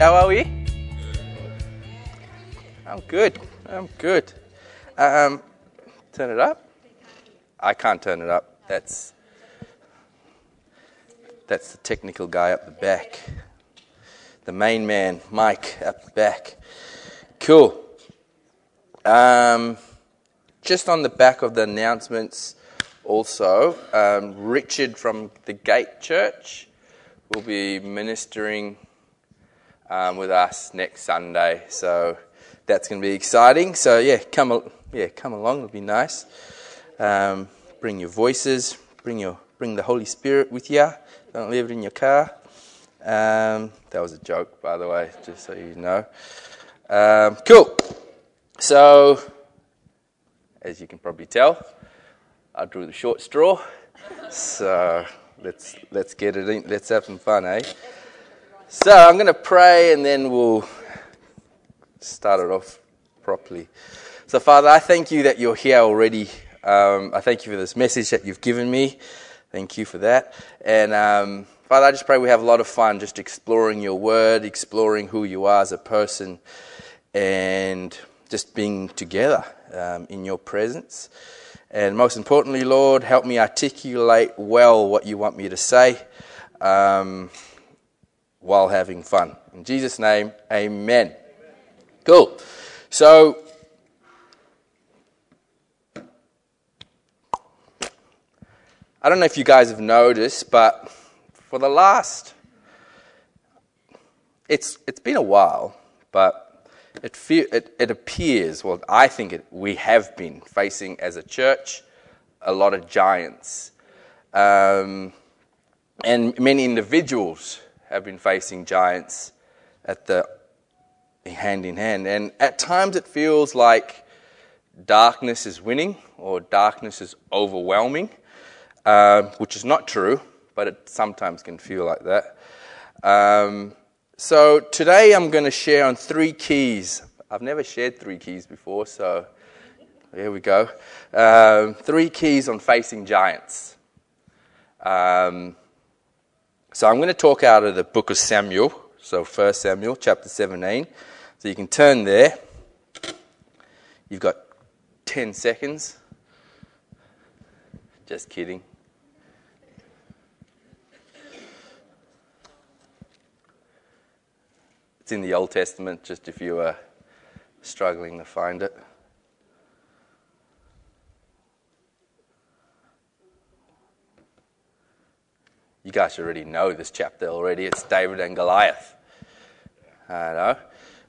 How are we? I'm good. I'm good. Um, turn it up. I can't turn it up. That's that's the technical guy up the back. The main man, Mike, up the back. Cool. Um, just on the back of the announcements, also, um, Richard from the Gate Church will be ministering um, with us next Sunday. So that's going to be exciting. So yeah, come yeah, come along. It'll be nice. Um, bring your voices. Bring your bring the Holy Spirit with you. Don't leave it in your car. Um, that was a joke, by the way, just so you know. Um, cool. So, as you can probably tell, I drew the short straw. So let's let's get it in. Let's have some fun, eh? So I'm going to pray, and then we'll start it off properly. So, Father, I thank you that you're here already. Um, I thank you for this message that you've given me. Thank you for that. And um, Father, I just pray we have a lot of fun just exploring your word, exploring who you are as a person, and just being together um, in your presence. And most importantly, Lord, help me articulate well what you want me to say um, while having fun. In Jesus' name, amen. Cool. So, I don't know if you guys have noticed, but for the last, it's, it's been a while, but it, fe- it, it appears, well, I think it, we have been facing as a church a lot of giants. Um, and many individuals have been facing giants at the hand in hand. And at times it feels like darkness is winning or darkness is overwhelming, uh, which is not true, but it sometimes can feel like that. Um, so today I'm going to share on three keys. I've never shared three keys before, so here we go. Um, three keys on facing giants. Um, so I'm going to talk out of the book of Samuel, so 1 Samuel chapter 17. So you can turn there. You've got 10 seconds. Just kidding. It's in the Old Testament, just if you are struggling to find it. You guys already know this chapter already. It's David and Goliath. I know.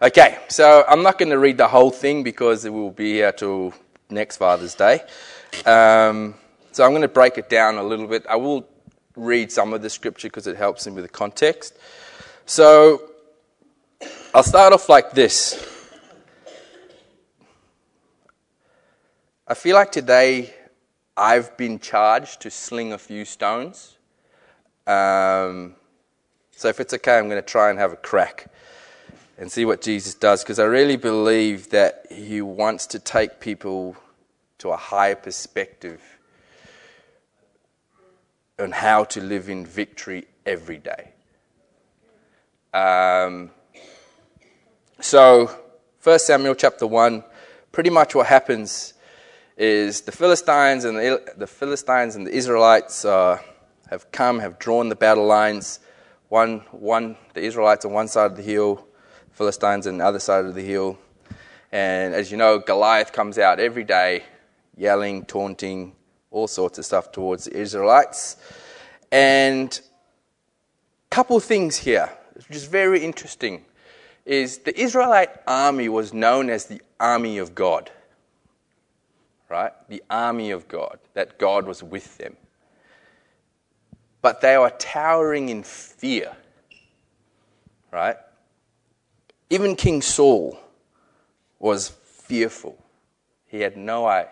Okay, so I'm not going to read the whole thing because it will be here till next Father's Day. Um, so I'm going to break it down a little bit. I will read some of the scripture because it helps me with the context. So I'll start off like this. I feel like today I've been charged to sling a few stones. Um, so if it's okay, I'm going to try and have a crack and see what Jesus does because I really believe that he wants to take people to a higher perspective on how to live in victory every day. Um, so, 1 Samuel chapter 1, pretty much what happens is the Philistines and the, the Philistines and the Israelites uh, have come, have drawn the battle lines. One, one, the Israelites on one side of the hill, Philistines on the other side of the hill. And as you know, Goliath comes out every day yelling, taunting, all sorts of stuff towards the Israelites. And a couple things here, which is very interesting, is the Israelite army was known as the army of God. Right? The army of God, that God was with them. But they were towering in fear. Right? Even King Saul was fearful. He had no,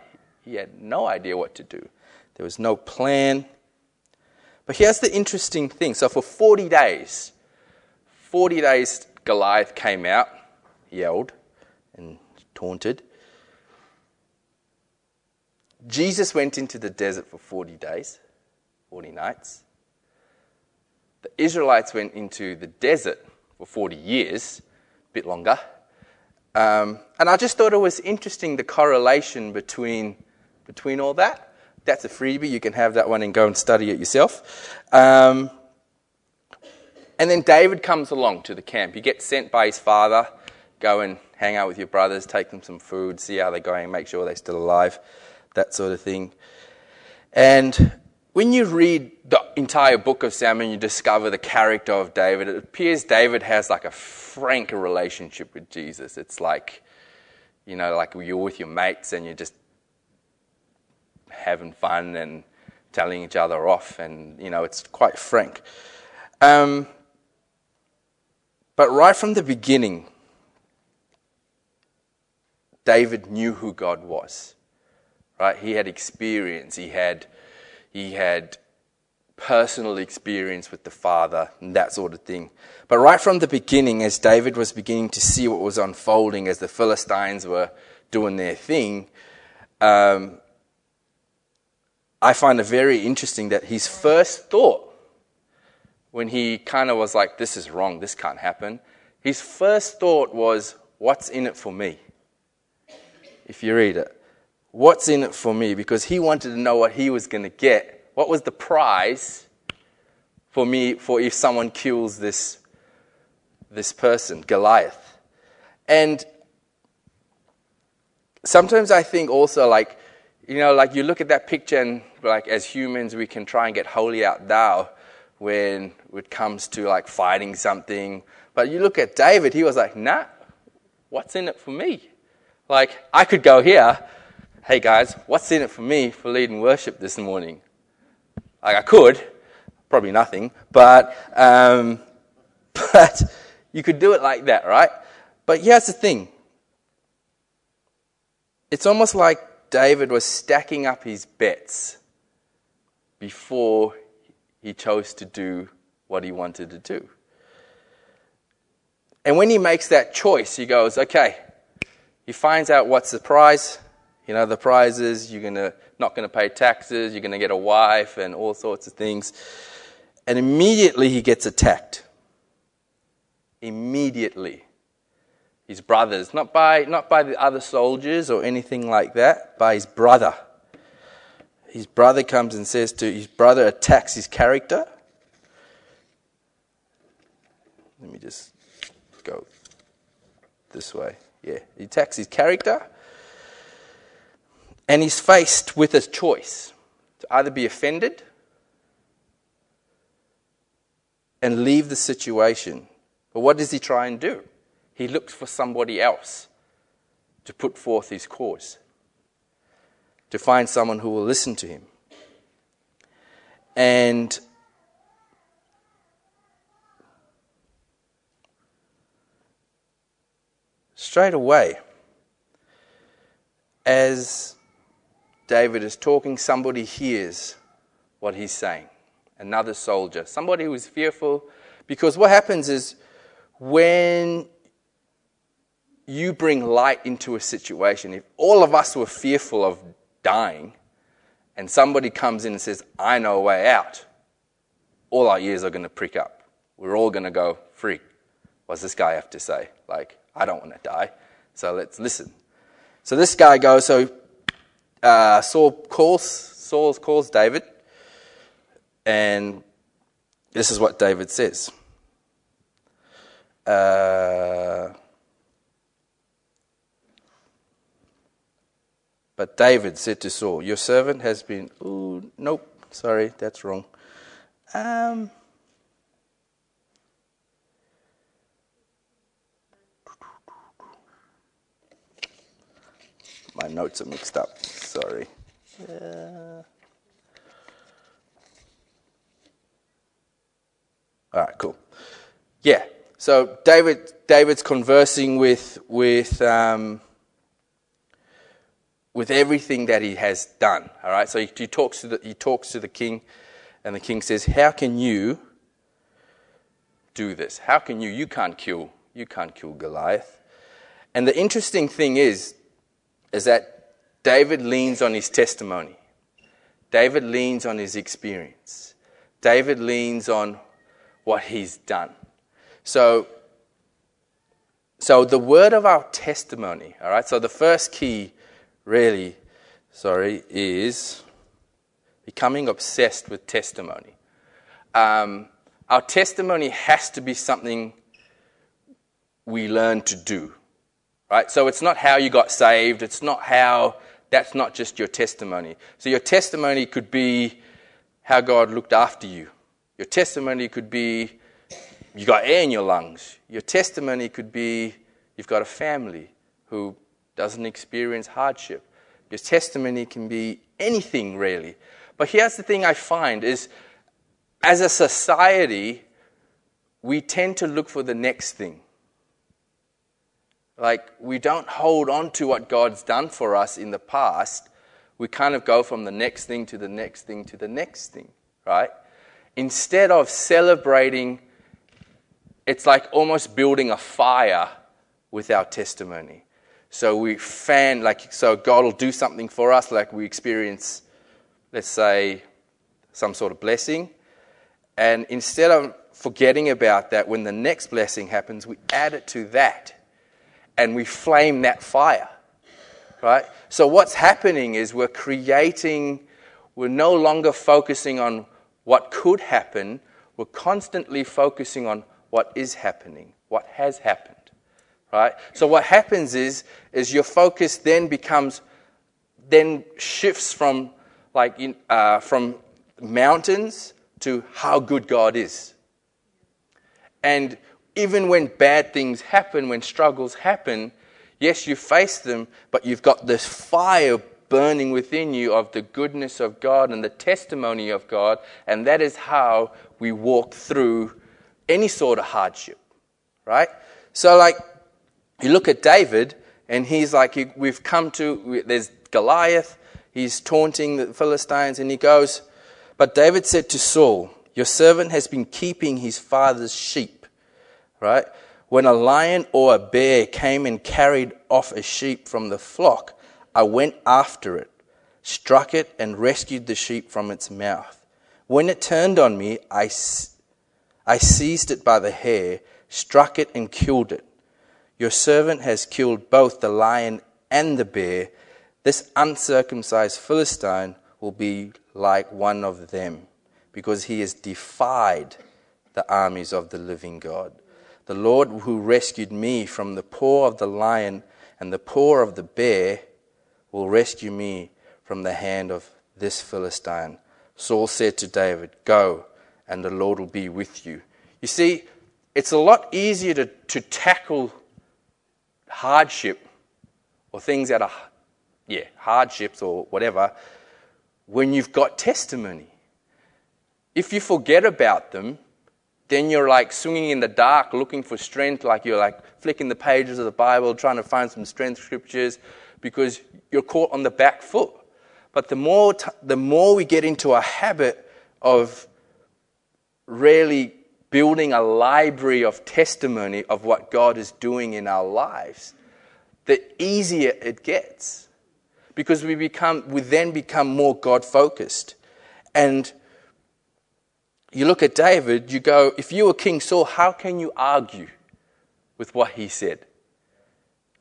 he had no idea what to do. There was no plan. But here's the interesting thing. So for 40 days, 40 days, Goliath came out, yelled, and taunted. Jesus went into the desert for 40 days, 40 nights. The Israelites went into the desert for 40 years, a bit longer. Um, and I just thought it was interesting the correlation between, between all that. That's a freebie. You can have that one and go and study it yourself. Um, and then David comes along to the camp. He gets sent by his father, go and hang out with your brothers, take them some food, see how they're going, make sure they're still alive, that sort of thing. And when you read the entire book of Samuel, you discover the character of David. It appears David has like a frank relationship with Jesus. It's like, you know, like you're with your mates and you're just having fun and telling each other off, and you know, it's quite frank. Um, but right from the beginning, David knew who God was. Right? He had experience. He had he had personal experience with the Father and that sort of thing. But right from the beginning, as David was beginning to see what was unfolding as the Philistines were doing their thing, um, I find it very interesting that his first thought, when he kind of was like, This is wrong, this can't happen, his first thought was, What's in it for me? If you read it, what's in it for me? Because he wanted to know what he was going to get. What was the prize for me for if someone kills this, this person, Goliath? And sometimes I think also like, you know, like you look at that picture and like as humans we can try and get holy out thou when it comes to like fighting something. But you look at David, he was like, nah, what's in it for me? Like, I could go here, hey guys, what's in it for me for leading worship this morning? Like, I could, probably nothing, but, um, but you could do it like that, right? But here's the thing it's almost like David was stacking up his bets before he chose to do what he wanted to do. And when he makes that choice, he goes, okay, he finds out what's the prize. You know, the prizes, you're gonna, not going to pay taxes, you're going to get a wife, and all sorts of things. And immediately he gets attacked. Immediately. His brothers, not by, not by the other soldiers or anything like that, by his brother his brother comes and says to his brother attacks his character. Let me just go this way. Yeah, he attacks his character. And he's faced with a choice to either be offended and leave the situation. But what does he try and do? He looks for somebody else to put forth his cause to find someone who will listen to him. And straight away, as David is talking, somebody hears what he's saying. Another soldier, somebody who is fearful. Because what happens is when you bring light into a situation, if all of us were fearful of dying, and somebody comes in and says, I know a way out, all our ears are going to prick up. We're all going to go, freak. What's this guy have to say? Like, I don't want to die. So let's listen. So this guy goes, so uh, Saul calls, Saul calls David, and this is what David says. Uh, But David said to Saul, Your servant has been. Ooh, nope, sorry, that's wrong. Um, my notes are mixed up. Sorry. Uh, all right, cool. Yeah. So David, David's conversing with with um, with everything that he has done. All right, so he, he, talks to the, he talks to the king, and the king says, "How can you do this? How can you? You can't kill. You can't kill Goliath." And the interesting thing is, is that David leans on his testimony. David leans on his experience. David leans on what he's done. So so the word of our testimony, all right? So the first key, really, sorry, is becoming obsessed with testimony. Um, our testimony has to be something we learn to do, right? So it's not how you got saved, it's not how, that's not just your testimony. So your testimony could be how God looked after you. Your testimony could be you got air in your lungs. Your testimony could be you've got a family who doesn't experience hardship. Your testimony can be anything really. But here's the thing I find is as a society, we tend to look for the next thing. Like, we don't hold on to what God's done for us in the past. We kind of go from the next thing to the next thing to the next thing, right? Instead of celebrating, it's like almost building a fire with our testimony. So we fan, like, so God will do something for us, like we experience, let's say, some sort of blessing. And instead of forgetting about that, when the next blessing happens, we add it to that and we flame that fire. Right? So, what's happening is we're creating, we're no longer focusing on what could happen, we're constantly focusing on what is happening, what has happened. Right? So, what happens is, is your focus then becomes, then shifts from like in, uh, from mountains to how good God is. And even when bad things happen, when struggles happen, yes, you face them, but you've got this fire burning within you of the goodness of God and the testimony of God, and that is how we walk through any sort of hardship, right? So, like, you look at David, and he's like, we've come to, there's Goliath, he's taunting the Philistines, and he goes, but David said to Saul, Your servant has been keeping his father's sheep. Right? When a lion or a bear came and carried off a sheep from the flock, I went after it, struck it, and rescued the sheep from its mouth. When it turned on me, I, I seized it by the hair, struck it, and killed it. Your servant has killed both the lion and the bear. This uncircumcised Philistine will be like one of them, because he has defied the armies of the living God. The Lord who rescued me from the paw of the lion and the paw of the bear will rescue me from the hand of this Philistine. Saul said to David, Go, and the Lord will be with you. You see, it's a lot easier to, to tackle hardship or things that are, yeah, hardships or whatever when you've got testimony. If you forget about them, then you're like swinging in the dark looking for strength, like you're like flicking the pages of the Bible, trying to find some strength scriptures, because you're caught on the back foot. But the more, t- the more we get into a habit of really building a library of testimony of what God is doing in our lives, the easier it gets because we become we then become more God focused. And you look at David, you go, if you were King Saul, how can you argue with what he said?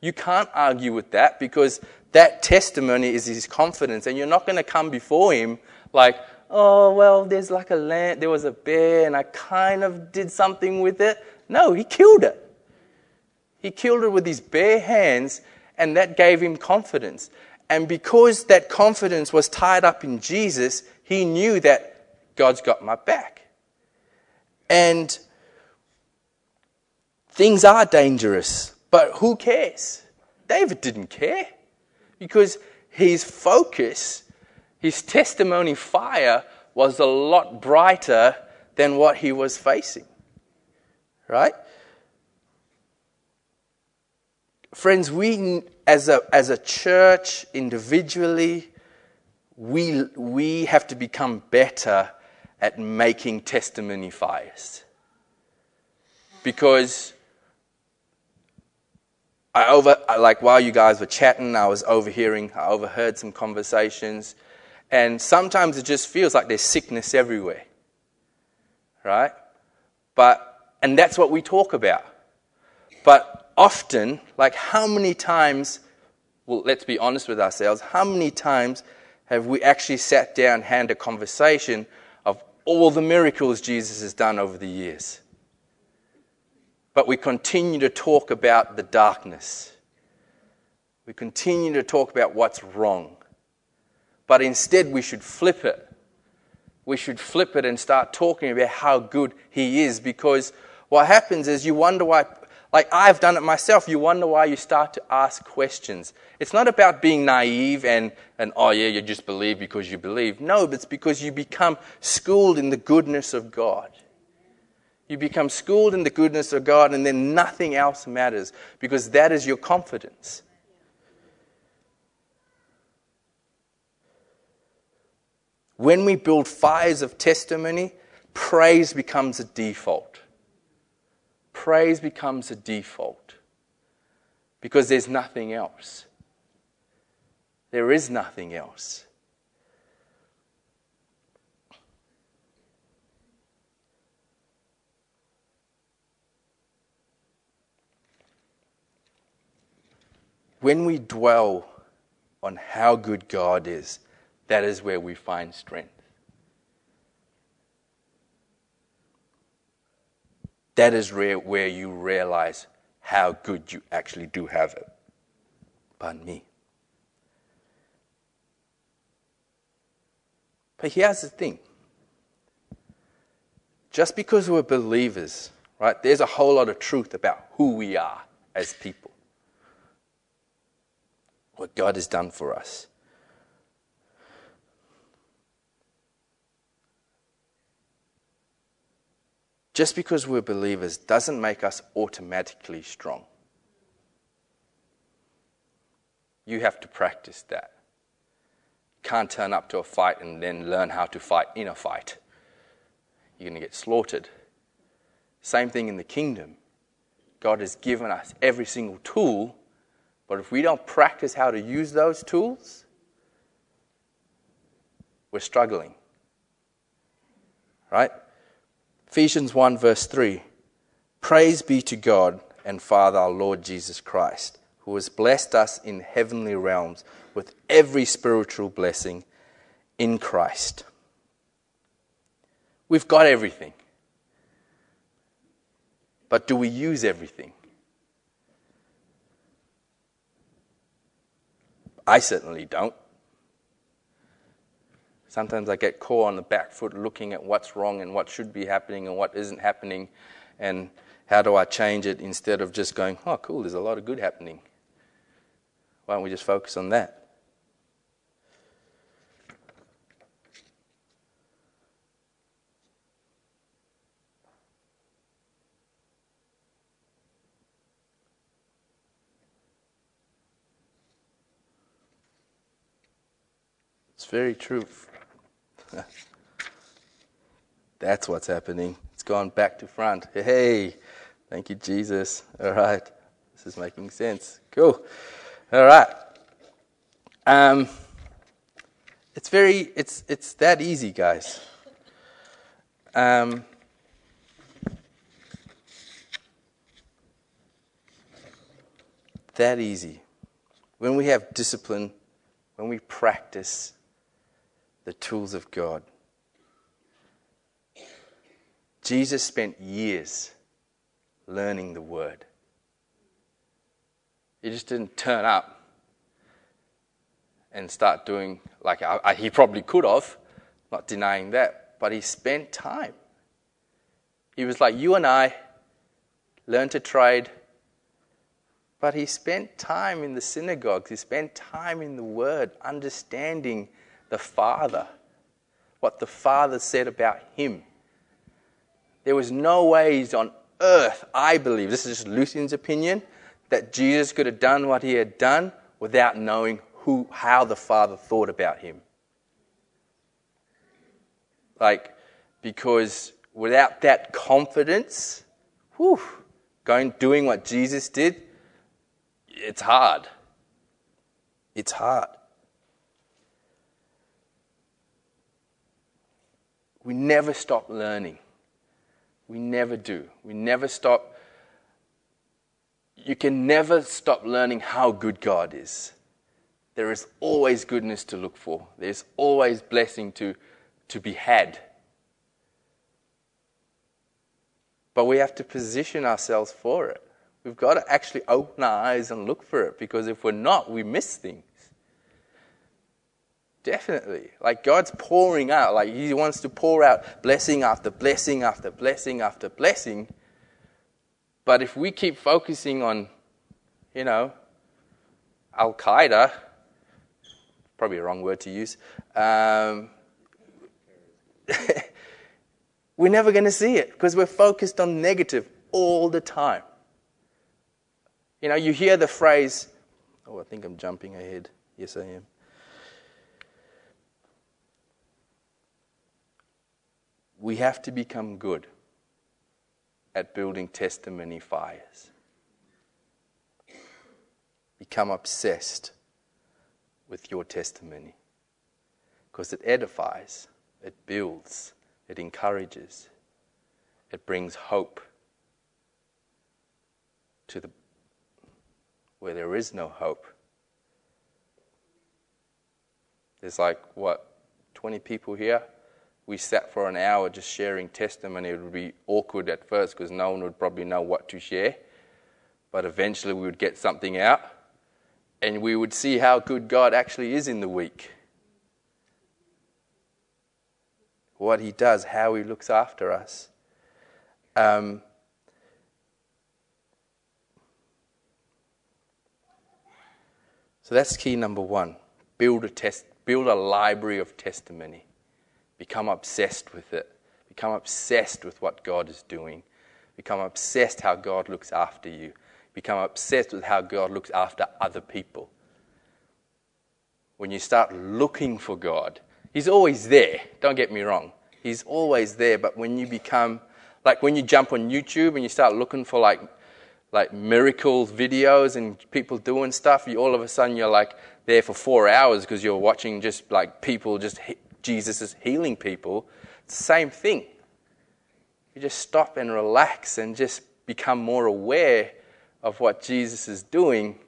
You can't argue with that because that testimony is his confidence, and you're not going to come before him like, oh, well, there's like a land, there was a bear, and I kind of did something with it. No, he killed it. He killed it with his bare hands, and that gave him confidence. And because that confidence was tied up in Jesus, he knew that God's got my back. And things are dangerous, but who cares? David didn't care because his focus, his testimony fire was a lot brighter than what he was facing. Right? Friends, we as a, as a church, individually, we, we have to become better at making testimony fires. Because I over, like while you guys were chatting, I was overhearing, I overheard some conversations, and sometimes it just feels like there's sickness everywhere. Right? But, and that's what we talk about. But often, like how many times, well, let's be honest with ourselves, how many times have we actually sat down, had a conversation all the miracles Jesus has done over the years? But we continue to talk about the darkness. We continue to talk about what's wrong. But instead, we should flip it. We should flip it and start talking about how good He is because what happens is you wonder why like I've done it myself, you wonder why you start to ask questions. It's not about being naive and, and oh yeah, you just believe because you believe. No, but it's because you become schooled in the goodness of God. You become schooled in the goodness of God, and then nothing else matters because that is your confidence. When we build fires of testimony, praise becomes a default praise becomes a default because there's nothing else. There is nothing else. When we dwell on how good God is, that is where we find strength. That is where you realize how good you actually do have it. Pardon me. But here's the thing just because we're believers, right, there's a whole lot of truth about who we are as people, what God has done for us. Just because we're believers doesn't make us automatically strong. You have to practice that. Can't turn up to a fight and then learn how to fight in a fight. You're going to get slaughtered. Same thing in the kingdom. God has given us every single tool, but if we don't practice how to use those tools, we're struggling. Right? Ephesians 1, verse 3 Praise be to God and Father, our Lord Jesus Christ, who has blessed us in heavenly realms with every spiritual blessing in Christ. We've got everything. But do we use everything? I certainly don't. Sometimes I get caught on the back foot looking at what's wrong and what should be happening and what isn't happening and how do I change it instead of just going, oh, cool, there's a lot of good happening. Why don't we just focus on that? It's very true. That's what's happening. It's gone back to front. Hey, thank you, Jesus. All right. This is making sense. Cool. All right. Um, it's very, it's, it's that easy, guys. Um, that easy. When we have discipline, when we practice, the tools of God. Jesus spent years learning the Word. He just didn't turn up and start doing like I, I, he probably could have, not denying that, but he spent time. He was like you and I, learn to trade, but he spent time in the synagogues, he spent time in the Word, understanding the Father, what the Father said about him. There was no ways on earth, I believe, this is just Lucian's opinion, that Jesus could have done what he had done without knowing who, how the Father thought about him. Like, because without that confidence, whew, going doing what Jesus did, it's hard. It's hard. We never stop learning. We never do. We never stop. you can never stop learning how good God is. There is always goodness to look for, there's always blessing to, to be had. But we have to position ourselves for it. We've got to actually open our eyes and look for it because if we're not, we miss things. Definitely. Like God's pouring out, like He wants to pour out blessing after blessing after blessing after blessing. But if we keep focusing on, you know, Al Qaeda, probably a wrong word to use, um, we're never going to see it because we're focused on negative all the time. You know, you hear the phrase, oh, I think I'm jumping ahead. Yes, I am. We have to become good at building testimony fires. Become obsessed with your testimony because it edifies, it builds, it encourages, it brings hope to the where there is no hope. There's like what 20 people here we sat for an hour just sharing testimony, it would be awkward at first because no one would probably know what to share. But eventually we would get something out and we would see how good God actually is in the week. What He does, how He looks after us. Um, so that's key number one. Build a test, build a library of testimony. Become obsessed with it. Become obsessed with what God is doing. Become obsessed how God looks after you. Become obsessed with how God looks after other people. When you start looking for God, He's always there. Don't get me wrong. He's always there. But when you become, like when you jump on YouTube and you start looking for like, like miracle videos and people doing stuff, you all of a sudden you're like there for four hours because you're watching just like people just Jesus is healing people, It's the same thing. You just stop and relax and just become more aware of what Jesus is doing,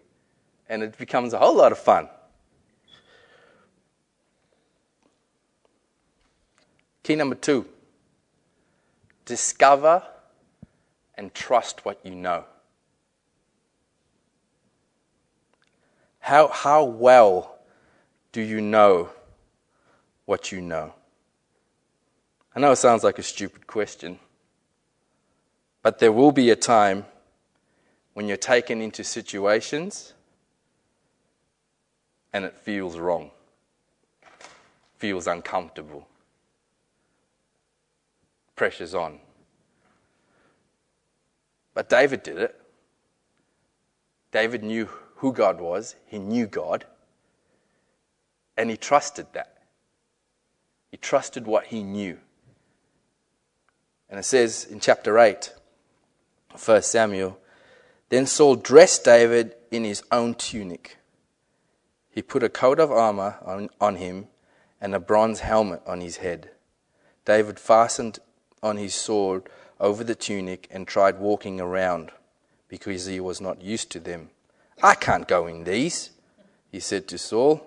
and it becomes a whole lot of fun. Key number two discover and trust what you know. How, how well do you know what you know? I know it sounds like a stupid question, but there will be a time when you're taken into situations and it feels wrong, feels uncomfortable, pressure's on. But David did it. David knew who God was, he knew God, and he trusted that. He trusted what he knew. And it says in chapter 8, 1 Samuel, then Saul dressed David in his own tunic. He put a coat of armor on, on him and a bronze helmet on his head. David fastened on his sword over the tunic and tried walking around because he was not used to them. I can't go in these, he said to Saul,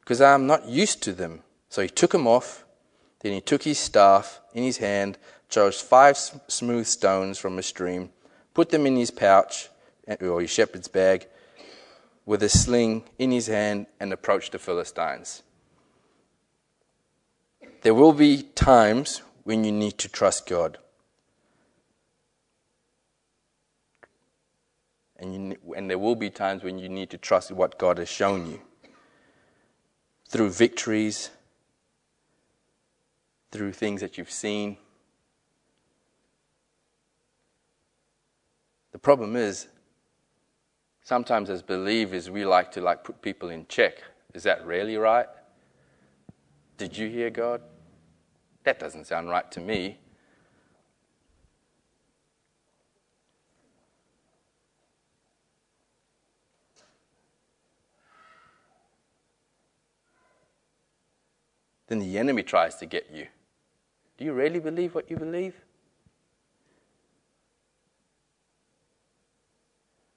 because I am not used to them. So he took him off. Then he took his staff in his hand, chose five smooth stones from a stream, put them in his pouch eh, or his shepherd's bag, with a sling in his hand, and approached the Philistines. There will be times when you need to trust God. And, you, and there will be times when you need to trust what God has shown you through victories through things that you've seen. The problem is, sometimes as believers, we like to like put people in check. Is that really right? Did you hear God? That doesn't sound right to me. Then the enemy tries to get you. Do you really believe what you believe?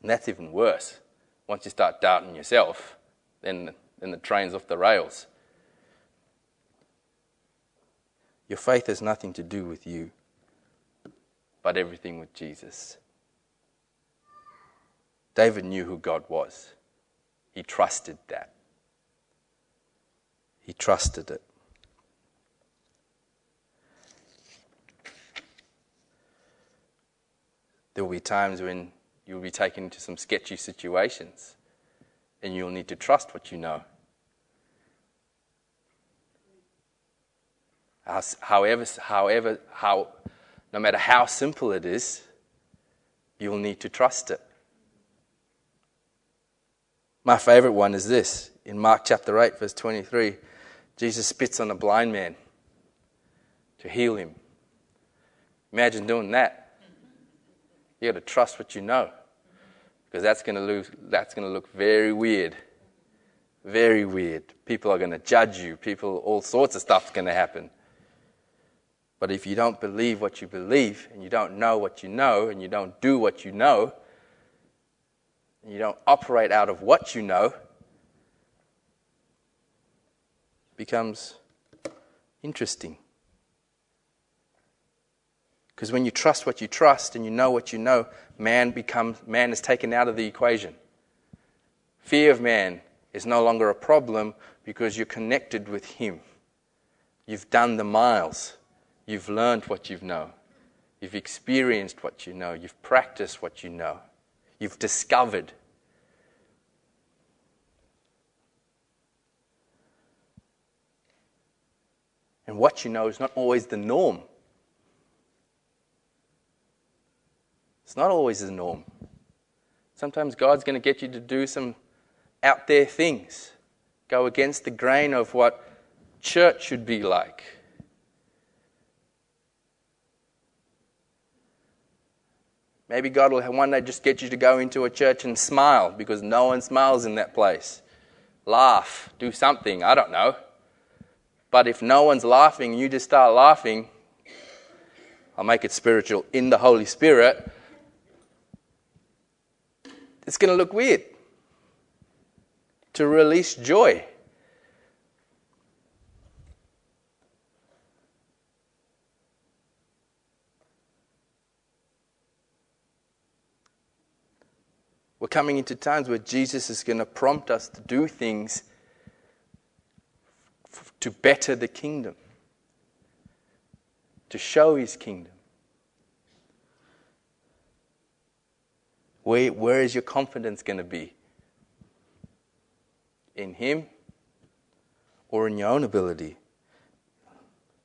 And that's even worse. Once you start doubting yourself, then, then the train's off the rails. Your faith has nothing to do with you, but everything with Jesus. David knew who God was. He trusted that. He trusted it. There will be times when you'll be taken into some sketchy situations and you'll need to trust what you know. However, however, how, no matter how simple it is, you'll need to trust it. My favorite one is this. In Mark chapter 8, verse 23, Jesus spits on a blind man to heal him. Imagine doing that. You got to trust what you know. Because that's going to look, that's going to look very weird. Very weird. People are going to judge you. People, all sorts of stuff's going to happen. But if you don't believe what you believe, and you don't know what you know, and you don't do what you know, and you don't operate out of what you know, becomes interesting. Because when you trust what you trust and you know what you know, man becomes man is taken out of the equation. Fear of man is no longer a problem because you're connected with him. You've done the miles. You've learned what you know. You've experienced what you know. You've practiced what you know. You've discovered. And what you know is not always the norm. It's not always the norm. Sometimes God's going to get you to do some out there things, go against the grain of what church should be like. Maybe God will one day just get you to go into a church and smile because no one smiles in that place. Laugh, do something, I don't know. But if no one's laughing, you just start laughing, I'll make it spiritual in the Holy Spirit, it's going to look weird. To release joy. We're coming into times where Jesus is going to prompt us to do things f- to better the kingdom, to show his kingdom. Where, where is your confidence going to be? In him or in your own ability?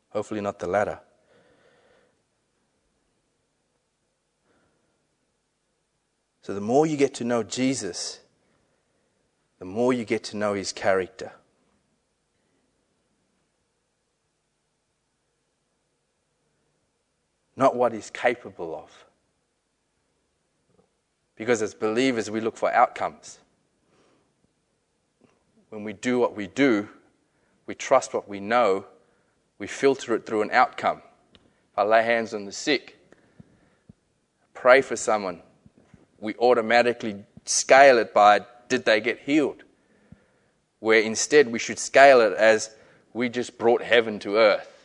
Hopefully, not the latter. So, the more you get to know Jesus, the more you get to know his character. Not what he's capable of. Because as believers, we look for outcomes. When we do what we do, we trust what we know, we filter it through an outcome. If I lay hands on the sick, pray for someone, we automatically scale it by did they get healed? Where instead we should scale it as we just brought heaven to earth.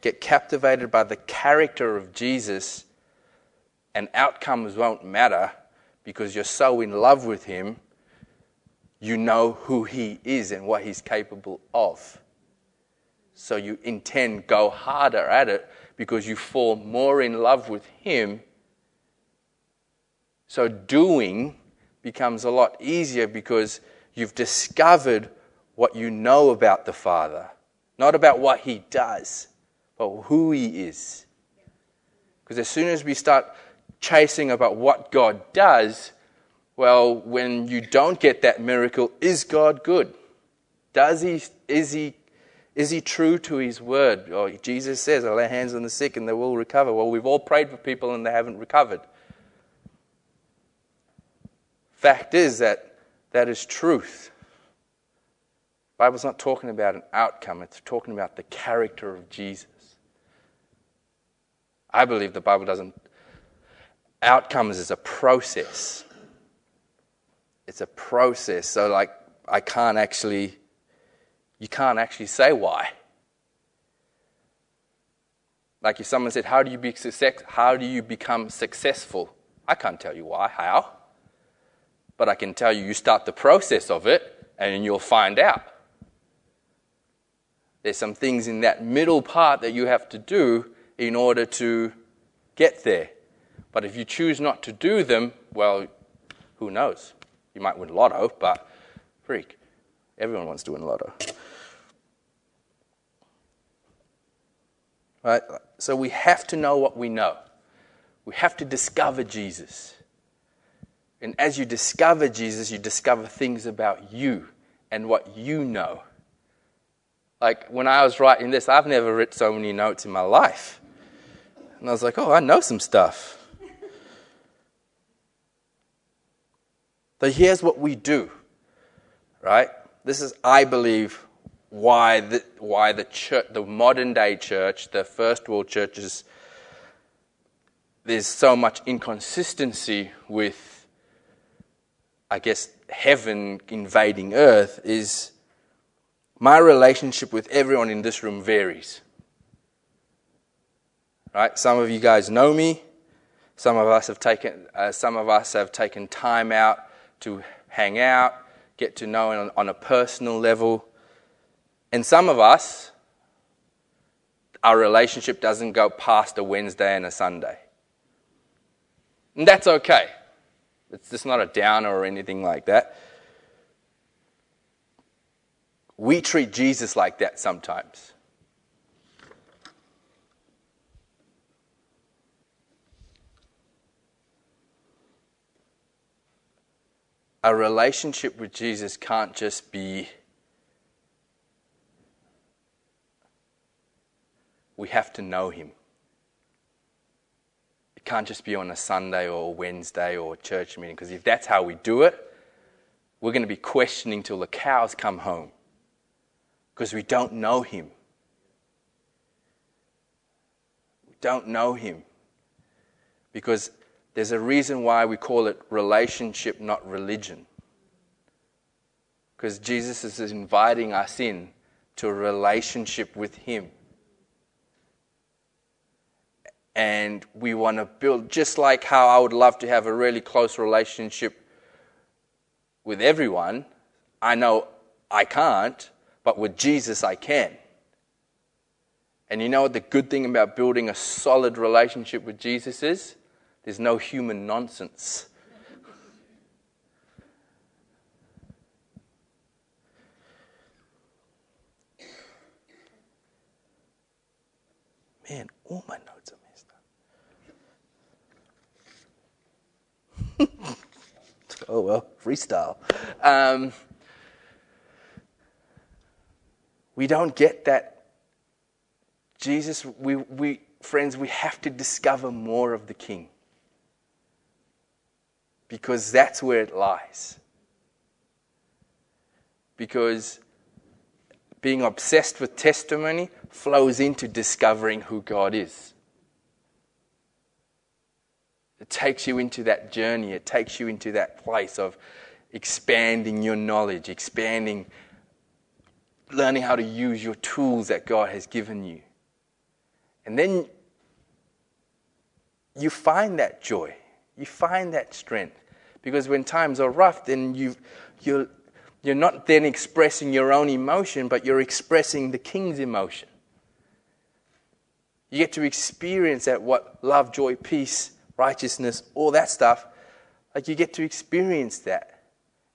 Get captivated by the character of Jesus, and outcomes won't matter because you're so in love with Him you know who He is and what He's capable of. So you intend go harder at it because you fall more in love with Him. So doing becomes a lot easier because you've discovered what you know about the Father, not about what He does, but who He is. Because as soon as we start chasing about what God does, well, when you don't get that miracle, is God good? Does he, is, he, is he true to his word? Oh, Jesus says, I lay hands on the sick and they will recover. Well, we've all prayed for people and they haven't recovered. Fact is that that is truth. Bible's not talking about an outcome, it's talking about the character of Jesus. I believe the Bible doesn't. Outcomes is a process. It's a process. So, like, I can't actually, you can't actually say why. Like, if someone said, How do you, be success, how do you become successful? I can't tell you why, how. But I can tell you, you start the process of it, and you'll find out. There's some things in that middle part that you have to do in order to get there. But if you choose not to do them, well, who knows? You might win a lotto, but freak. Everyone wants to win lotto. Right? So we have to know what we know. We have to discover Jesus. And as you discover Jesus, you discover things about you and what you know. Like when I was writing this, I've never written so many notes in my life. And I was like, oh, I know some stuff. so here's what we do, right? This is, I believe, why the, why the church, the modern day church, the first world churches, there's so much inconsistency with, I guess, heaven invading earth is my relationship with everyone in this room varies. Right? Some of you guys know me. Some of us have taken, uh, some of us have taken time out to hang out, get to know on, on a personal level. And some of us, our relationship doesn't go past a Wednesday and a Sunday. And that's okay. It's just not a downer or anything like that. We treat Jesus like that sometimes. A relationship with Jesus can't just be we have to know him. It can't just be on a Sunday or Wednesday or church meeting, because if that's how we do it, we're going to be questioning till the cows come home because we don't know him. We don't know him. Because there's a reason why we call it relationship, not religion. Because Jesus is inviting us in to a relationship with Him. And we want to build, just like how I would love to have a really close relationship with everyone. I know I can't, but with Jesus I can. And you know what the good thing about building a solid relationship with Jesus is? There's no human nonsense. Man, all my notes are messed up. oh well, freestyle. Um, we don't get that. Jesus, we, we, friends, we have to discover more of the King because that's where it lies. Because being obsessed with testimony flows into discovering who God is. It takes you into that journey, it takes you into that place of expanding your knowledge, expanding, learning how to use your tools that God has given you. And then you find that joy. You find that strength. Because when times are rough, then you, you're, you're not then expressing your own emotion, but you're expressing the king's emotion. You get to experience that what love, joy, peace, righteousness, all that stuff. Like you get to experience that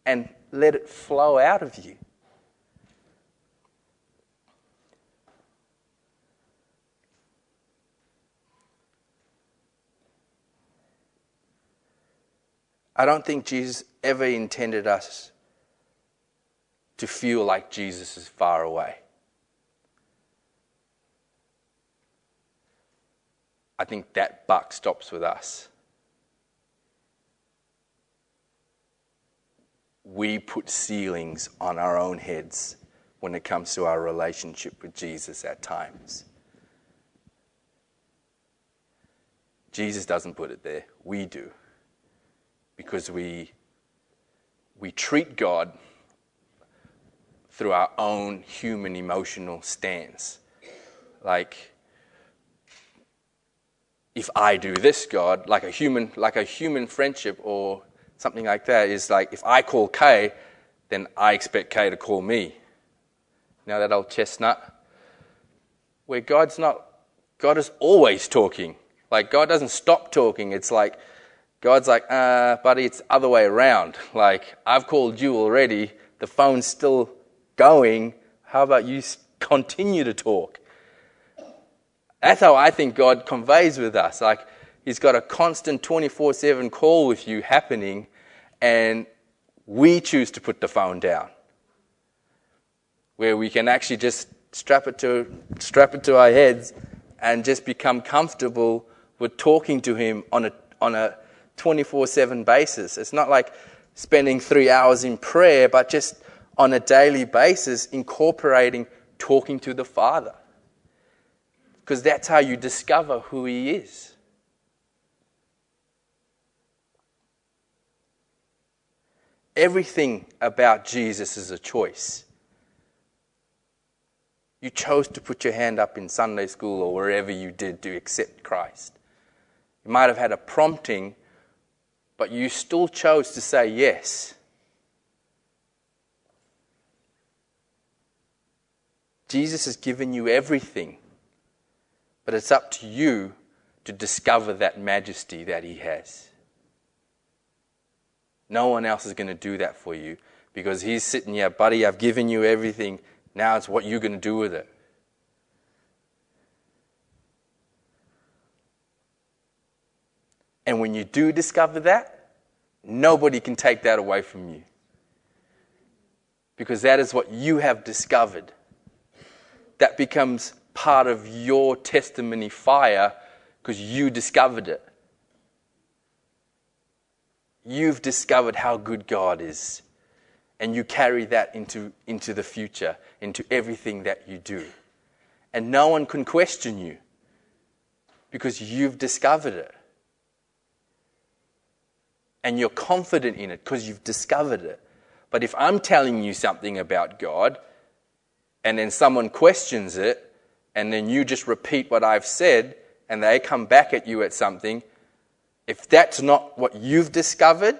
and let it flow out of you. I don't think Jesus ever intended us to feel like Jesus is far away. I think that buck stops with us. We put ceilings on our own heads when it comes to our relationship with Jesus at times. Jesus doesn't put it there, we do. Because we, we treat God through our own human emotional stance. Like, if I do this, God, like a human, like a human friendship or something like that, is like if I call Kay, then I expect Kay to call me. Now that old chestnut? Where God's not, God is always talking. Like, God doesn't stop talking. It's like, God's like, uh, buddy, it's other way around. Like, I've called you already. The phone's still going. How about you continue to talk? That's how I think God conveys with us. Like, He's got a constant 24 7 call with you happening, and we choose to put the phone down. Where we can actually just strap it to, strap it to our heads and just become comfortable we're talking to Him on a, on a 24 7 basis. It's not like spending three hours in prayer, but just on a daily basis, incorporating talking to the Father. Because that's how you discover who He is. Everything about Jesus is a choice. You chose to put your hand up in Sunday school or wherever you did to accept Christ. You might have had a prompting, but you still chose to say yes. Jesus has given you everything, but it's up to you to discover that majesty that He has. No one else is going to do that for you because He's sitting here, buddy, I've given you everything. Now it's what you're going to do with it. And when you do discover that, nobody can take that away from you. Because that is what you have discovered. That becomes part of your testimony fire because you discovered it. You've discovered how good God is. And you carry that into, into the future, into everything that you do. And no one can question you because you've discovered it and you're confident in it because you've discovered it. But if I'm telling you something about God and then someone questions it and then you just repeat what I've said and they come back at you at something, if that's not what you've discovered,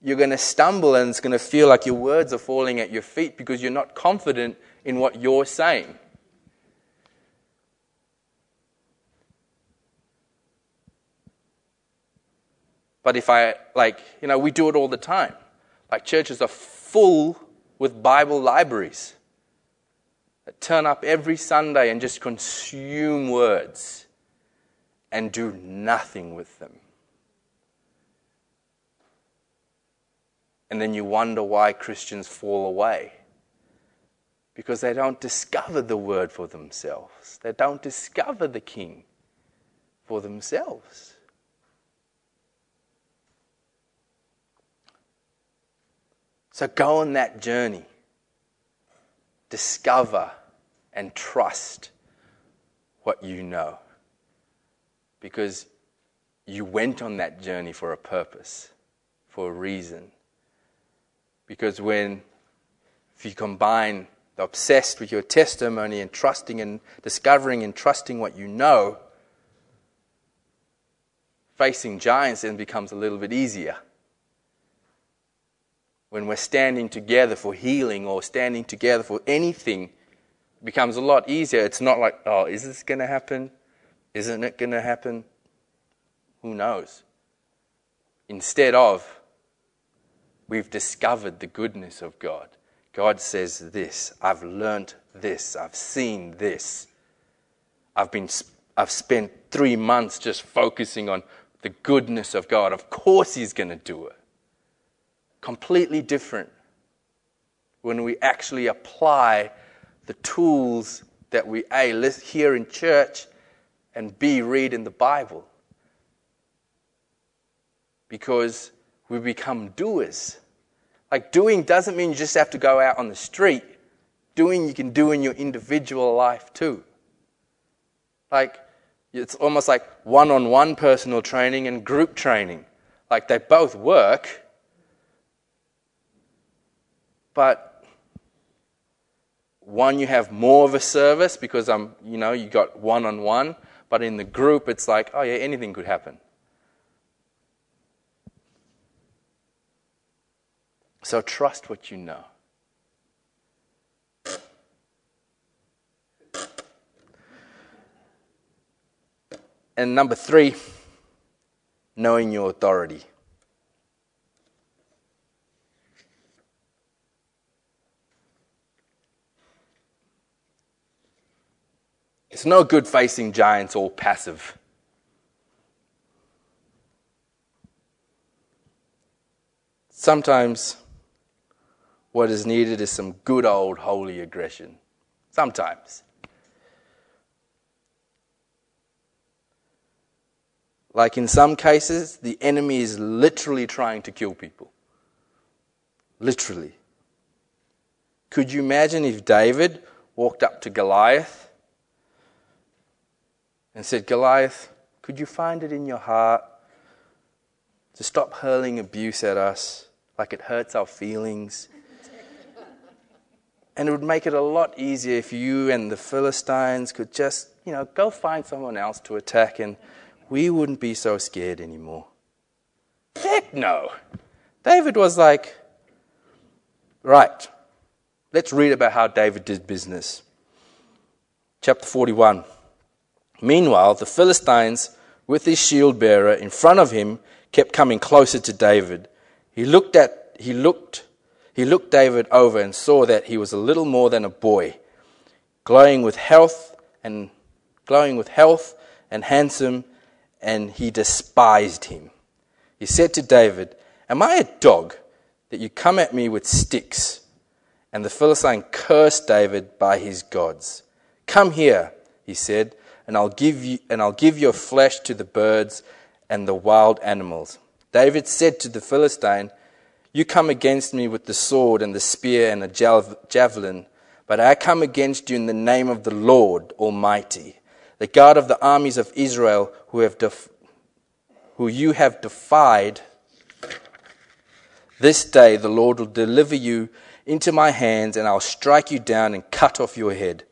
you're going to stumble and it's going to feel like your words are falling at your feet because you're not confident in what you're saying. But if I, like, you know, we do it all the time. Like, churches are full with Bible libraries that turn up every Sunday and just consume words and do nothing with them. And then you wonder why Christians fall away. Because they don't discover the word for themselves, they don't discover the King for themselves. So go on that journey. Discover and trust what you know. Because you went on that journey for a purpose, for a reason. Because when, if you combine the obsessed with your testimony and trusting and discovering and trusting what you know, facing giants then becomes a little bit easier when we're standing together for healing or standing together for anything, becomes a lot easier. It's not like, oh, is this going to happen? Isn't it going to happen? Who knows? Instead of, we've discovered the goodness of God. God says this I've learnt this, I've seen this. I've, been, I've spent three months just focusing on the goodness of God. Of course, He's going to do it completely different when we actually apply the tools that we A, hear in church, and B, read in the Bible. Because we become doers. Like, doing doesn't mean you just have to go out on the street. doing, you can do in your individual life too. Like, it's almost like one on one personal training and group training. Like, they both work, but one you have more of a service because I'm, you know, you got one on one, but in the group it's like, oh yeah, anything could happen. So trust what you know. And number three, knowing your authority. It's no good facing giants all passive. Sometimes what is needed is some good old holy aggression. Sometimes. Like in some cases, the enemy is literally trying to kill people. Literally. Could you imagine if David walked up to Goliath and said, Goliath, could you find it in your heart to stop hurling abuse at us like it hurts our feelings? And it would make it a lot easier if you and the Philistines could just, you know, go find someone else to attack and we wouldn't be so scared anymore. Heck no. David was like, right, let's read about how David did business. Chapter 41. Meanwhile, the Philistines, with his shield bearer in front of him, kept coming closer to David. He looked at he looked he looked David over and saw that he was a little more than a boy, glowing with health and glowing with health and handsome and he despised him. He said to David, Am I a dog that you come at me with sticks? And the Philistine cursed David by his gods. Come here, he said, and I'll give you and I'll give your flesh to the birds and the wild animals. David said to the Philistine, You come against me with the sword and the spear and the javelin, but I come against you in the name of the Lord Almighty the God of the armies of Israel, who, have def- who you have defied, this day the Lord will deliver you into my hands, and I'll strike you down and cut off your head.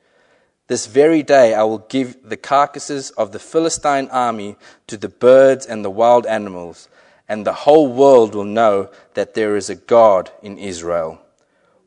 This very day I will give the carcasses of the Philistine army to the birds and the wild animals, and the whole world will know that there is a God in Israel.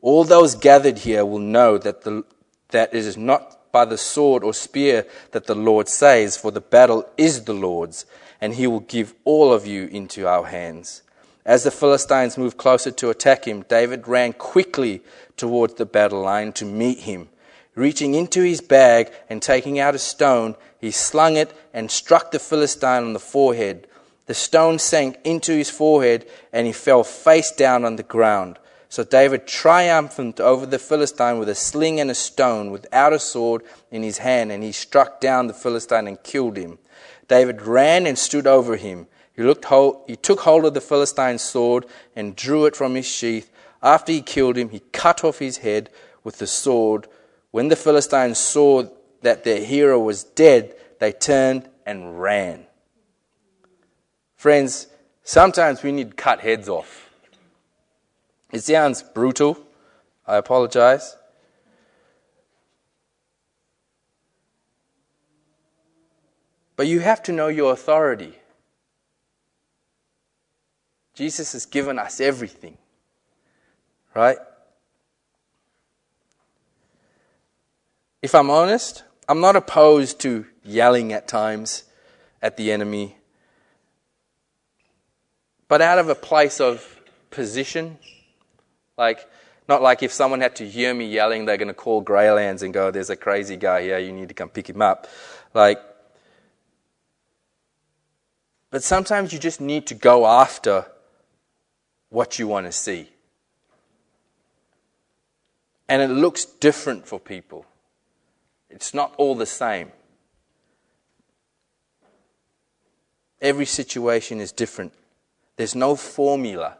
All those gathered here will know that, the, that it is not by the sword or spear that the Lord says, for the battle is the Lord's, and he will give all of you into our hands. As the Philistines moved closer to attack him, David ran quickly towards the battle line to meet him. Reaching into his bag and taking out a stone, he slung it and struck the Philistine on the forehead. The stone sank into his forehead, and he fell face down on the ground. So David triumphed over the Philistine with a sling and a stone, without a sword in his hand, and he struck down the Philistine and killed him. David ran and stood over him. He, hold, he took hold of the Philistine's sword and drew it from his sheath. After he killed him, he cut off his head with the sword. When the Philistines saw that their hero was dead, they turned and ran. Friends, sometimes we need cut heads off. It sounds brutal. I apologize. But you have to know your authority. Jesus has given us everything, right? If I'm honest, I'm not opposed to yelling at times at the enemy, but out of a place of position like, not like if someone had to hear me yelling, they're going to call Graylands and go, there's a crazy guy here, you need to come pick him up. Like, but sometimes you just need to go after what you want to see. And it looks different for people. It's not all the same. Every situation is different. There's no formula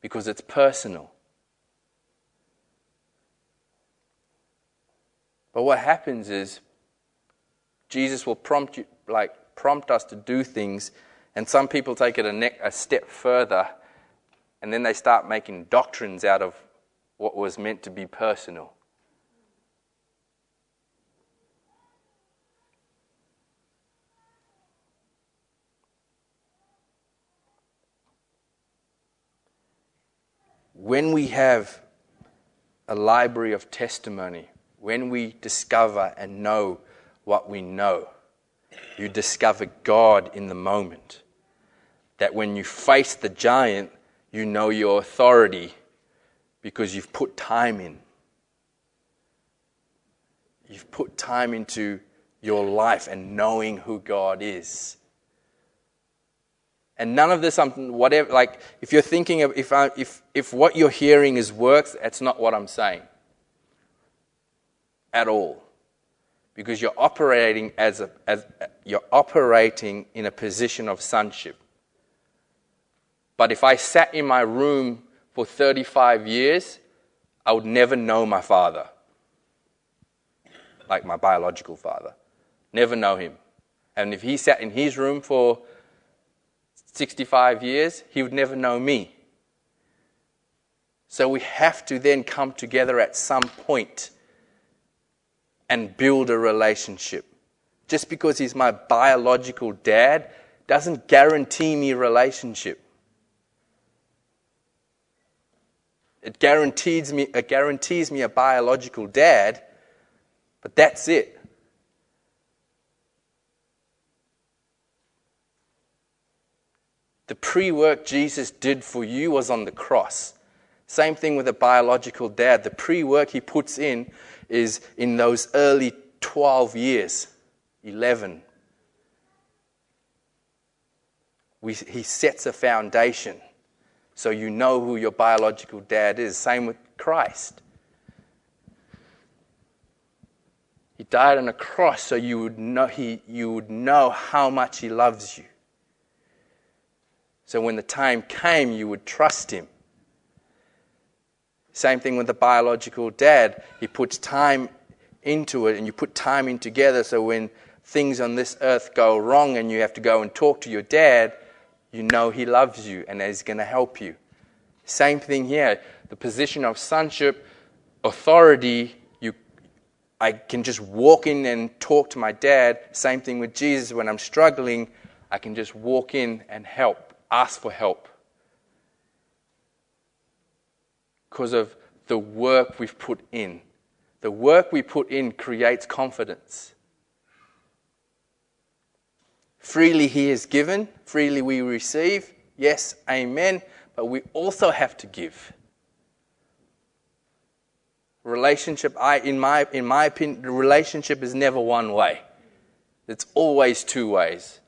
because it's personal. But what happens is Jesus will prompt you, like prompt us to do things, and some people take it a, ne- a step further, and then they start making doctrines out of what was meant to be personal. When we have a library of testimony, when we discover and know what we know, you discover God in the moment. That when you face the giant, you know your authority because you've put time in. You've put time into your life and knowing who God is. And none of this, I'm, whatever, like, if you're thinking of, if, I, if, if what you're hearing is works, that's not what I'm saying. At all because you're operating as a as uh, you're operating in a position of sonship. But if I sat in my room for 35 years, I would never know my father. Like my biological father. Never know him. And if he sat in his room for 65 years, he would never know me. So we have to then come together at some point and build a relationship. Just because he's my biological dad doesn't guarantee me a relationship. It guarantees me, it guarantees me a biological dad, but that's it. The pre work Jesus did for you was on the cross. Same thing with a biological dad. The pre work he puts in is in those early 12 years, 11. We, he sets a foundation so you know who your biological dad is. Same with Christ. He died on a cross so you would know, he, you would know how much he loves you. So when the time came, you would trust him. Same thing with the biological dad. He puts time into it and you put time in together so when things on this earth go wrong and you have to go and talk to your dad, you know he loves you and he's going to help you. Same thing here. The position of sonship, authority, you, I can just walk in and talk to my dad. Same thing with Jesus. When I'm struggling, I can just walk in and help, ask for help. because of the work we've put in. The work we put in creates confidence. Freely He is given, freely we receive. Yes, amen. But we also have to give. Relationship, I, in, my, in my opinion, the relationship is never one way, it's always two ways.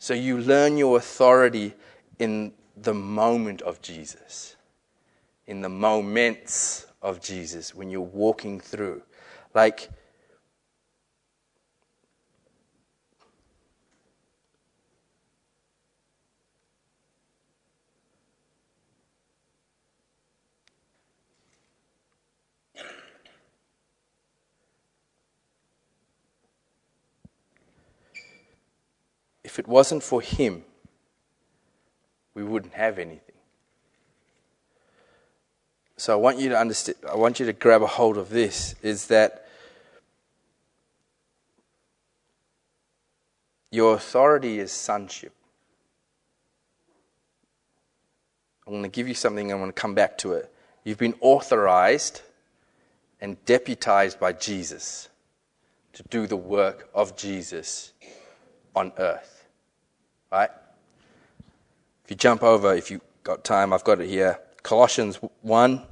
So you learn your authority in the moment of Jesus, in the moments of Jesus when you're walking through. Like, if it wasn't for him, we wouldn't have anything. So I want you to understand, I want you to grab a hold of this is that your authority is sonship. I'm going to give you something, I'm going to come back to it. You've been authorized and deputized by Jesus to do the work of Jesus on earth. Right? If you jump over, if you've got time, I've got it here. Colossians 1,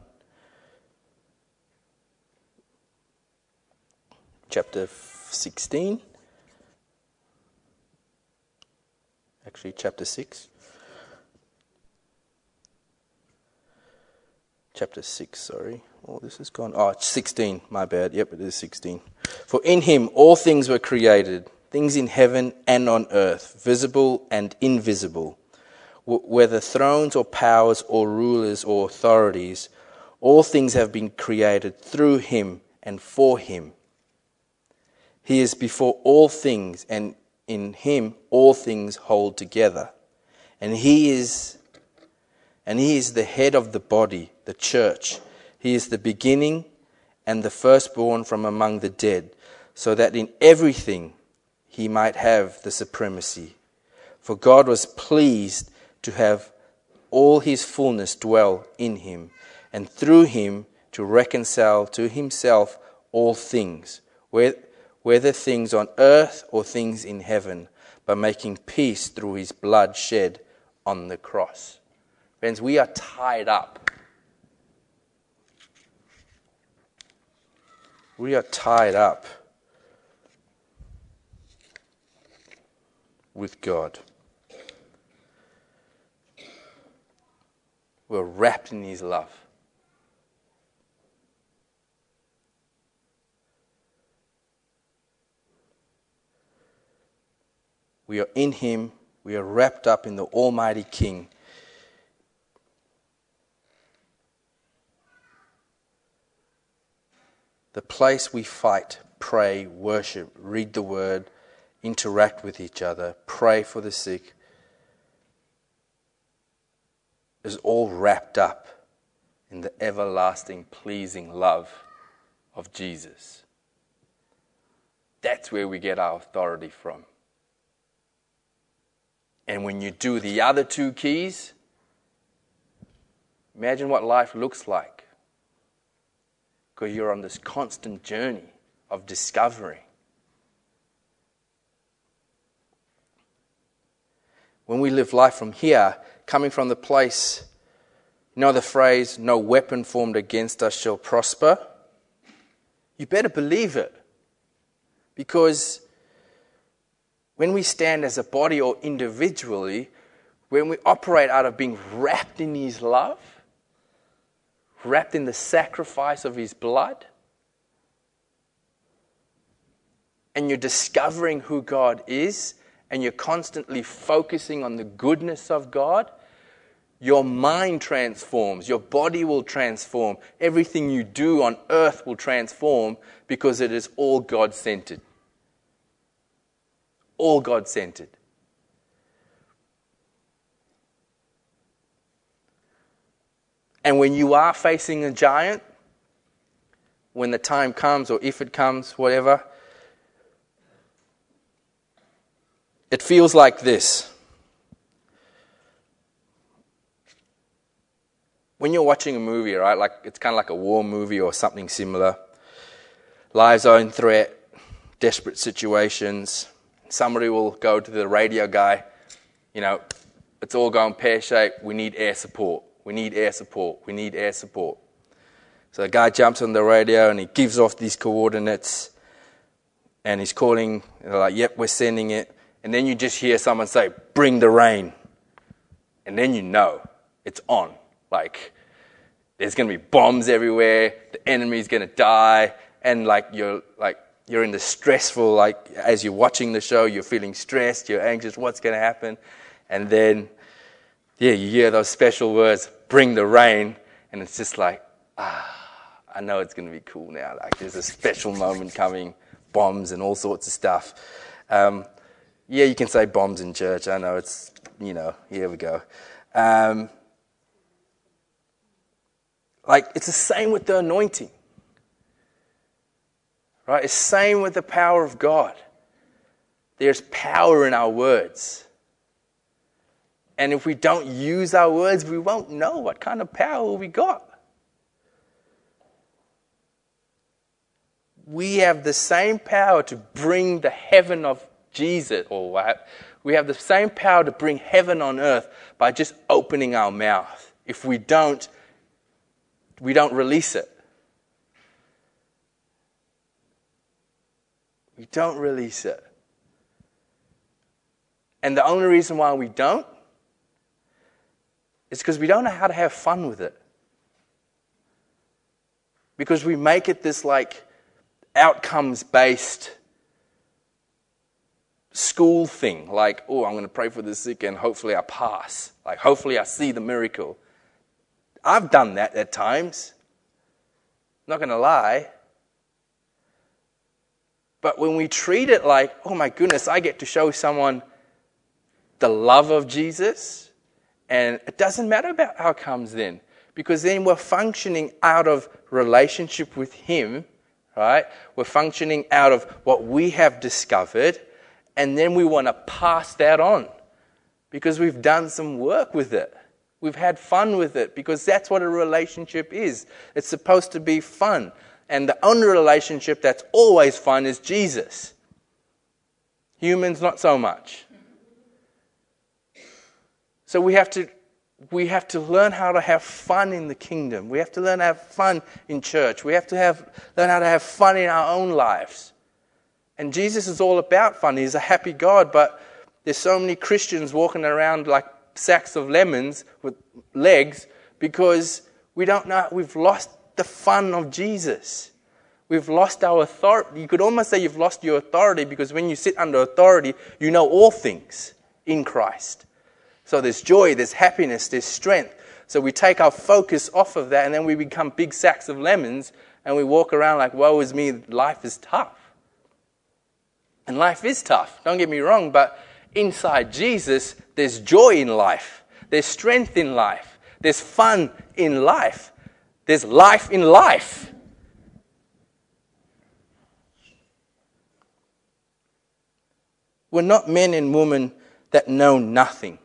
chapter 16. Actually, chapter 6. Chapter 6, sorry. Oh, this is gone. Oh, 16, my bad. Yep, it is 16. For in him all things were created, things in heaven and on earth, visible and invisible whether thrones or powers or rulers or authorities, All things have been created through him and for him. He is before all things, and in him all things hold together. And he is and he is the head of the body, the church. He is the beginning and the firstborn from among the dead, so that in everything he might have the supremacy. For God was pleased to have all his fullness dwell in him, and through him to reconcile to himself all things, whether things on earth or things in heaven, by making peace through his blood shed on the cross. Friends, we are tied up. We are tied up with God. We're wrapped in His love. We are in Him. We are wrapped up in the Almighty King. The place we fight, pray, worship, read the Word, interact with each other, pray for the sick, is all wrapped up in the everlasting, pleasing love of Jesus. That's where we get our authority from. And when you do the other two keys, imagine what life looks like. Because you're on this constant journey of discovering. When we live life from here, coming from the place, you know the phrase, no weapon formed against us shall prosper? You better believe it. Because when we stand as a body or individually, when we operate out of being wrapped in His love, wrapped in the sacrifice of His blood, and you're discovering who God is, and you're constantly focusing on the goodness of God, your mind transforms, your body will transform, everything you do on earth will transform because it is all God centered. All God centered. And when you are facing a giant, when the time comes, or if it comes, whatever, it feels like this. When you're watching a movie, right, like it's kind of like a war movie or something similar, lives are in threat, desperate situations, somebody will go to the radio guy, you know, it's all going pear shaped, we need air support, we need air support, we need air support. So the guy jumps on the radio and he gives off these coordinates and he's calling, they're like, yep, we're sending it. And then you just hear someone say, bring the rain. And then you know it's on. Like, there's going to be bombs everywhere. The enemy's going to die. And like, you're like, you're in the stressful, like, as you're watching the show, you're feeling stressed, you're anxious, what's going to happen? And then, yeah, you hear those special words, bring the rain. And it's just like, ah, I know it's going to be cool now. Like, there's a special moment coming, bombs and all sorts of stuff. Um, yeah, you can say bombs in church. I know it's, you know, here we go. Um, like, it's the same with the anointing. Right? It's same with the power of God. There's power in our words. And if we don't use our words, we won't know what kind of power we got. We have the same power to bring the heaven of Jesus, or what? We have the same power to bring heaven on earth by just opening our mouth. If we don't, we don't release it. We don't release it. And the only reason why we don't is because we don't know how to have fun with it. Because we make it this like outcomes based school thing. Like, oh, I'm going to pray for the sick and hopefully I pass. Like, hopefully I see the miracle. I've done that at times. not going to lie. But when we treat it like, oh my goodness, I get to show someone the love of Jesus, and it doesn't matter about outcomes then, because then we're functioning out of relationship with Him, right? We're functioning out of what we have discovered, and then we want to pass that on because we've done some work with it. We've had fun with it because that's what a relationship is. It's supposed to be fun. And the only relationship that's always fun is Jesus. Humans, not so much. So we have to we have to learn how to have fun in the kingdom. We have to learn how to have fun in church. We have to have, learn how to have fun in our own lives. And Jesus is all about fun. He's a happy God, but there's so many Christians walking around like sacks of lemons with legs because we don't know, we've lost the fun of Jesus. We've lost our authority. You could almost say you've lost your authority because when you sit under authority, you know all things in Christ. So there's joy, there's happiness, there's strength. So we take our focus off of that and then we become big sacks of lemons and we walk around like, woe is me, life is tough. And life is tough, don't get me wrong, but inside Jesus, there's joy in life, there's strength in life, there's fun in life, there's life in life. We're not men and women that know nothing.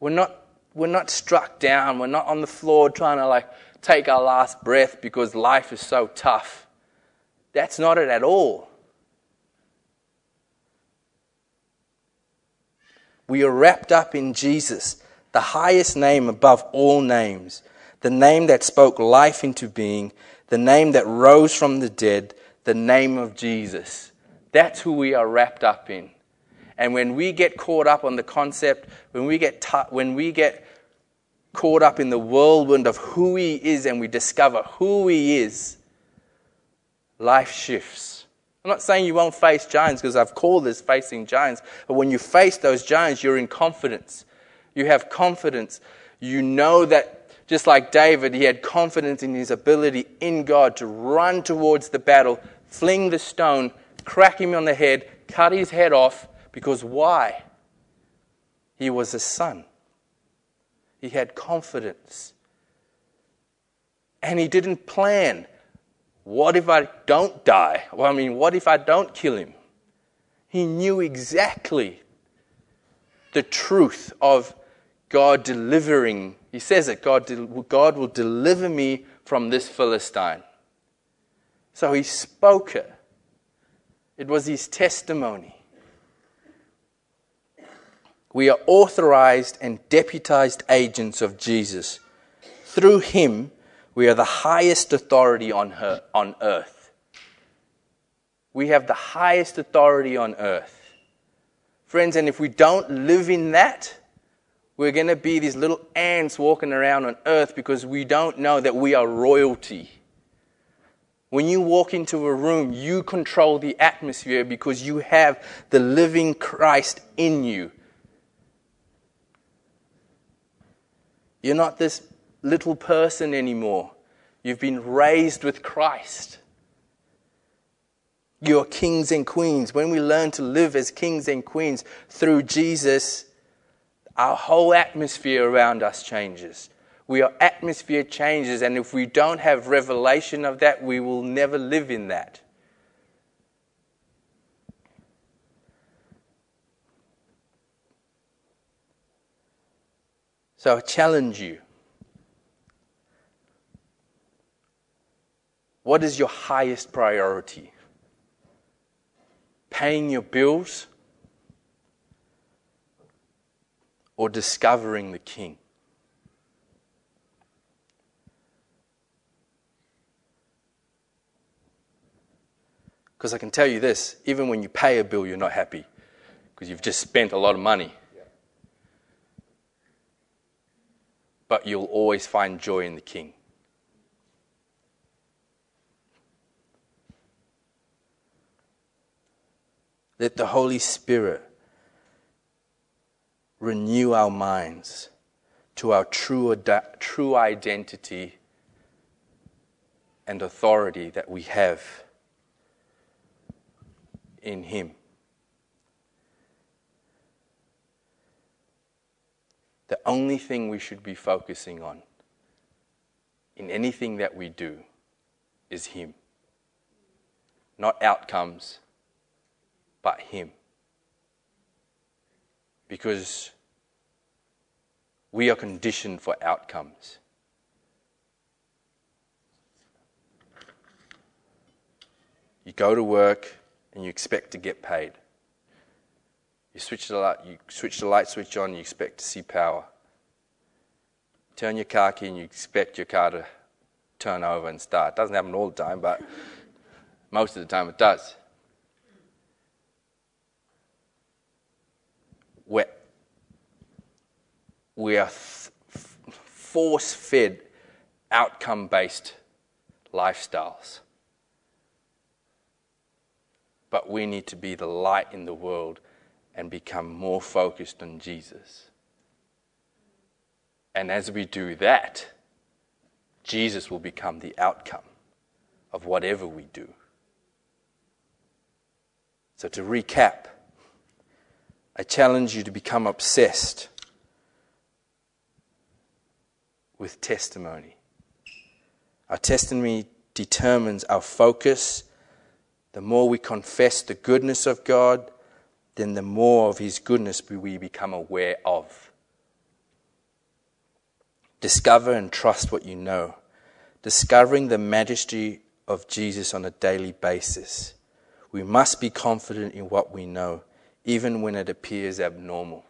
We're not, we're not struck down. We're not on the floor trying to like take our last breath because life is so tough. That's not it at all. We are wrapped up in Jesus, the highest name above all names, the name that spoke life into being, the name that rose from the dead, the name of Jesus. That's who we are wrapped up in. And when we get caught up on the concept, when we get, when we get caught up in the whirlwind of who He is and we discover who He is, life shifts. I'm not saying you won't face giants because I've called this facing giants, but when you face those giants, you're in confidence. You have confidence. You know that just like David, he had confidence in his ability in God to run towards the battle, fling the stone, crack him on the head, cut his head off, because why? He was a son. He had confidence. And he didn't plan what if I don't die? Well, I mean, what if I don't kill him? He knew exactly the truth of God delivering. He says it God, God will deliver me from this Philistine. So he spoke it, it was his testimony. We are authorized and deputized agents of Jesus. Through him, we are the highest authority on, her, on earth. We have the highest authority on earth. Friends, and if we don't live in that, we're going to be these little ants walking around on earth because we don't know that we are royalty. When you walk into a room, you control the atmosphere because you have the living Christ in you. You're not this little person anymore. You've been raised with Christ. You're kings and queens. When we learn to live as kings and queens through Jesus, our whole atmosphere around us changes. We are atmosphere changes, and if we don't have revelation of that, we will never live in that. So I challenge you What is your highest priority? Paying your bills or discovering the King? Because I can tell you this even when you pay a bill, you're not happy because you've just spent a lot of money. But you'll always find joy in the King. Let the Holy Spirit renew our minds to our true, true identity and authority that we have in Him. The only thing we should be focusing on in anything that we do is Him. Not outcomes, but Him. Because we are conditioned for outcomes. You go to work and you expect to get paid. You switch the light, you switch the light switch on, you expect to see power. Turn your car key and you expect your car to turn over and start. It doesn't happen all the time, but most of the time it does. We're, we are force fed, outcome based lifestyles. But we need to be the light in the world and become more focused on Jesus. And as we do that, Jesus will become the outcome of whatever we do. So, to recap, I challenge you to become obsessed with testimony. Our testimony determines our focus. The more we confess the goodness of God, then the more of His goodness we become aware of. Discover and trust what you know. Discovering the majesty of Jesus on a daily basis. We must be confident in what we know, even when it appears abnormal.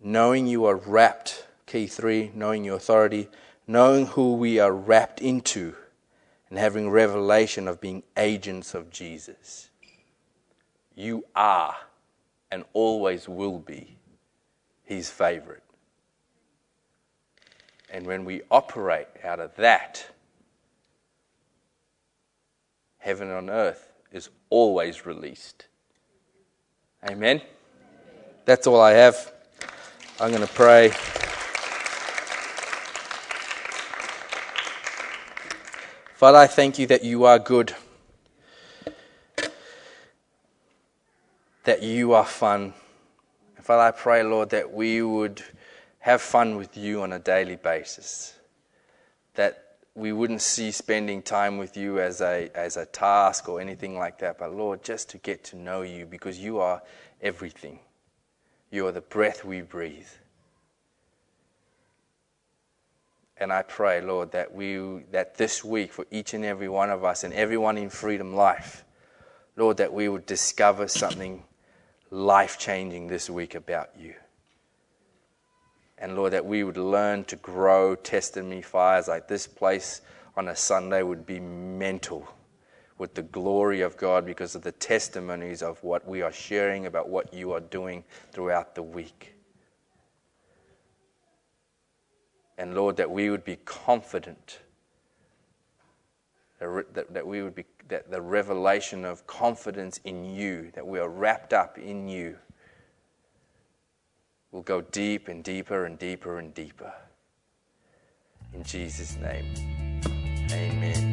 Knowing you are wrapped, key three, knowing your authority, knowing who we are wrapped into, and having revelation of being agents of Jesus. You are and always will be his favorite. And when we operate out of that, heaven on earth is always released. Amen. That's all I have. I'm going to pray. Father, I thank you that you are good, that you are fun. Father, I pray, Lord, that we would have fun with you on a daily basis. That we wouldn't see spending time with you as a, as a task or anything like that, but Lord, just to get to know you because you are everything. You are the breath we breathe. And I pray, Lord, that we that this week for each and every one of us and everyone in Freedom Life, Lord, that we would discover something life changing this week about you. And Lord, that we would learn to grow testimony fires like this place on a Sunday would be mental with the glory of God because of the testimonies of what we are sharing about what you are doing throughout the week. And Lord, that we would be confident, that, that we would be, that the revelation of confidence in you, that we are wrapped up in you will go deep and deeper and deeper and deeper. In Jesus' name, amen.